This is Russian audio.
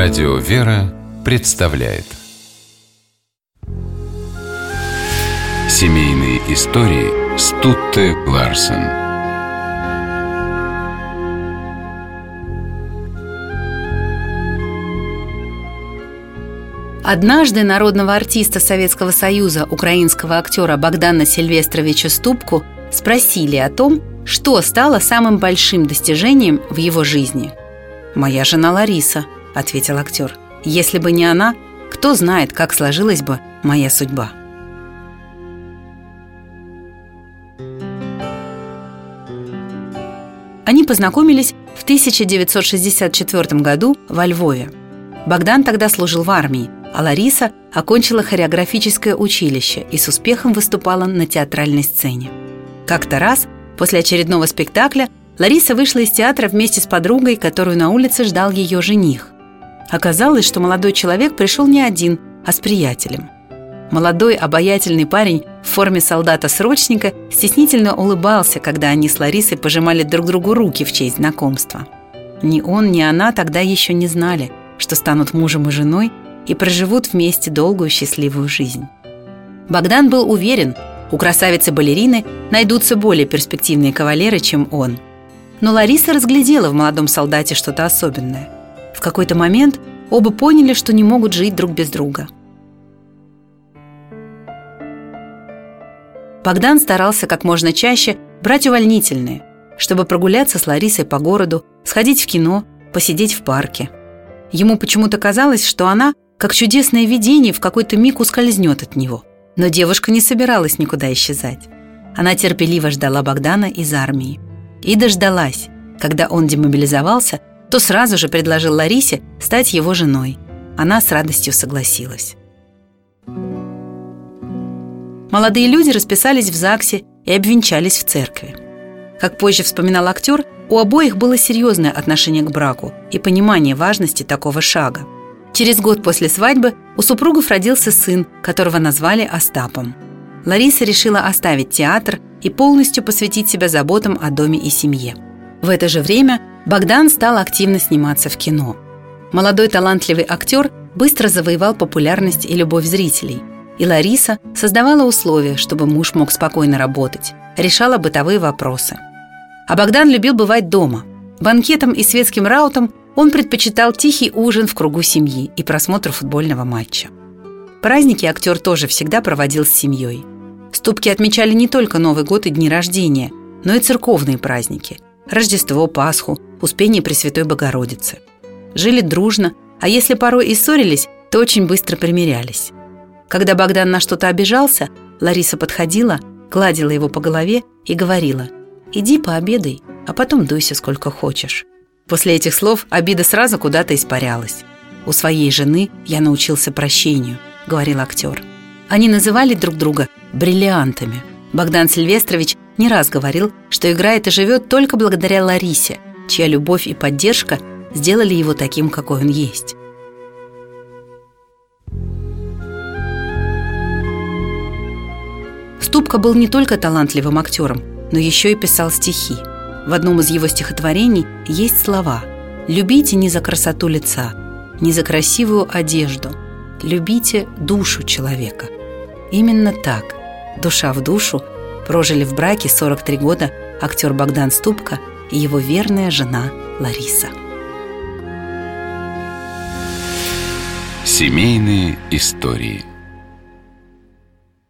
Радио «Вера» представляет. Семейные истории Стутте Ларсен. Однажды народного артиста Советского Союза, украинского актера Богдана Сильвестровича Ступку спросили о том, что стало самым большим достижением в его жизни. «Моя жена Лариса», — ответил актер. «Если бы не она, кто знает, как сложилась бы моя судьба». Они познакомились в 1964 году во Львове. Богдан тогда служил в армии, а Лариса окончила хореографическое училище и с успехом выступала на театральной сцене. Как-то раз, после очередного спектакля, Лариса вышла из театра вместе с подругой, которую на улице ждал ее жених. Оказалось, что молодой человек пришел не один, а с приятелем. Молодой, обаятельный парень в форме солдата-срочника стеснительно улыбался, когда они с Ларисой пожимали друг другу руки в честь знакомства. Ни он, ни она тогда еще не знали, что станут мужем и женой и проживут вместе долгую счастливую жизнь. Богдан был уверен, у красавицы-балерины найдутся более перспективные кавалеры, чем он. Но Лариса разглядела в молодом солдате что-то особенное. В какой-то момент оба поняли, что не могут жить друг без друга. Богдан старался как можно чаще брать увольнительные, чтобы прогуляться с Ларисой по городу, сходить в кино, посидеть в парке. Ему почему-то казалось, что она, как чудесное видение, в какой-то миг ускользнет от него. Но девушка не собиралась никуда исчезать. Она терпеливо ждала Богдана из армии. И дождалась. Когда он демобилизовался, то сразу же предложил Ларисе стать его женой. Она с радостью согласилась. Молодые люди расписались в ЗАГСе и обвенчались в церкви. Как позже вспоминал актер, у обоих было серьезное отношение к браку и понимание важности такого шага – Через год после свадьбы у супругов родился сын, которого назвали Остапом. Лариса решила оставить театр и полностью посвятить себя заботам о доме и семье. В это же время Богдан стал активно сниматься в кино. Молодой талантливый актер быстро завоевал популярность и любовь зрителей. И Лариса создавала условия, чтобы муж мог спокойно работать, решала бытовые вопросы. А Богдан любил бывать дома. Банкетом и светским раутом он предпочитал тихий ужин в кругу семьи и просмотр футбольного матча. Праздники актер тоже всегда проводил с семьей. Ступки отмечали не только Новый год и дни рождения, но и церковные праздники – Рождество, Пасху, Успение Пресвятой Богородицы. Жили дружно, а если порой и ссорились, то очень быстро примирялись. Когда Богдан на что-то обижался, Лариса подходила, гладила его по голове и говорила «Иди пообедай, а потом дуйся сколько хочешь». После этих слов обида сразу куда-то испарялась. «У своей жены я научился прощению», — говорил актер. Они называли друг друга бриллиантами. Богдан Сильвестрович не раз говорил, что играет и живет только благодаря Ларисе, чья любовь и поддержка сделали его таким, какой он есть. Ступка был не только талантливым актером, но еще и писал стихи – в одном из его стихотворений есть слова «Любите не за красоту лица, не за красивую одежду, любите душу человека». Именно так, душа в душу, прожили в браке 43 года актер Богдан Ступка и его верная жена Лариса. Семейные истории –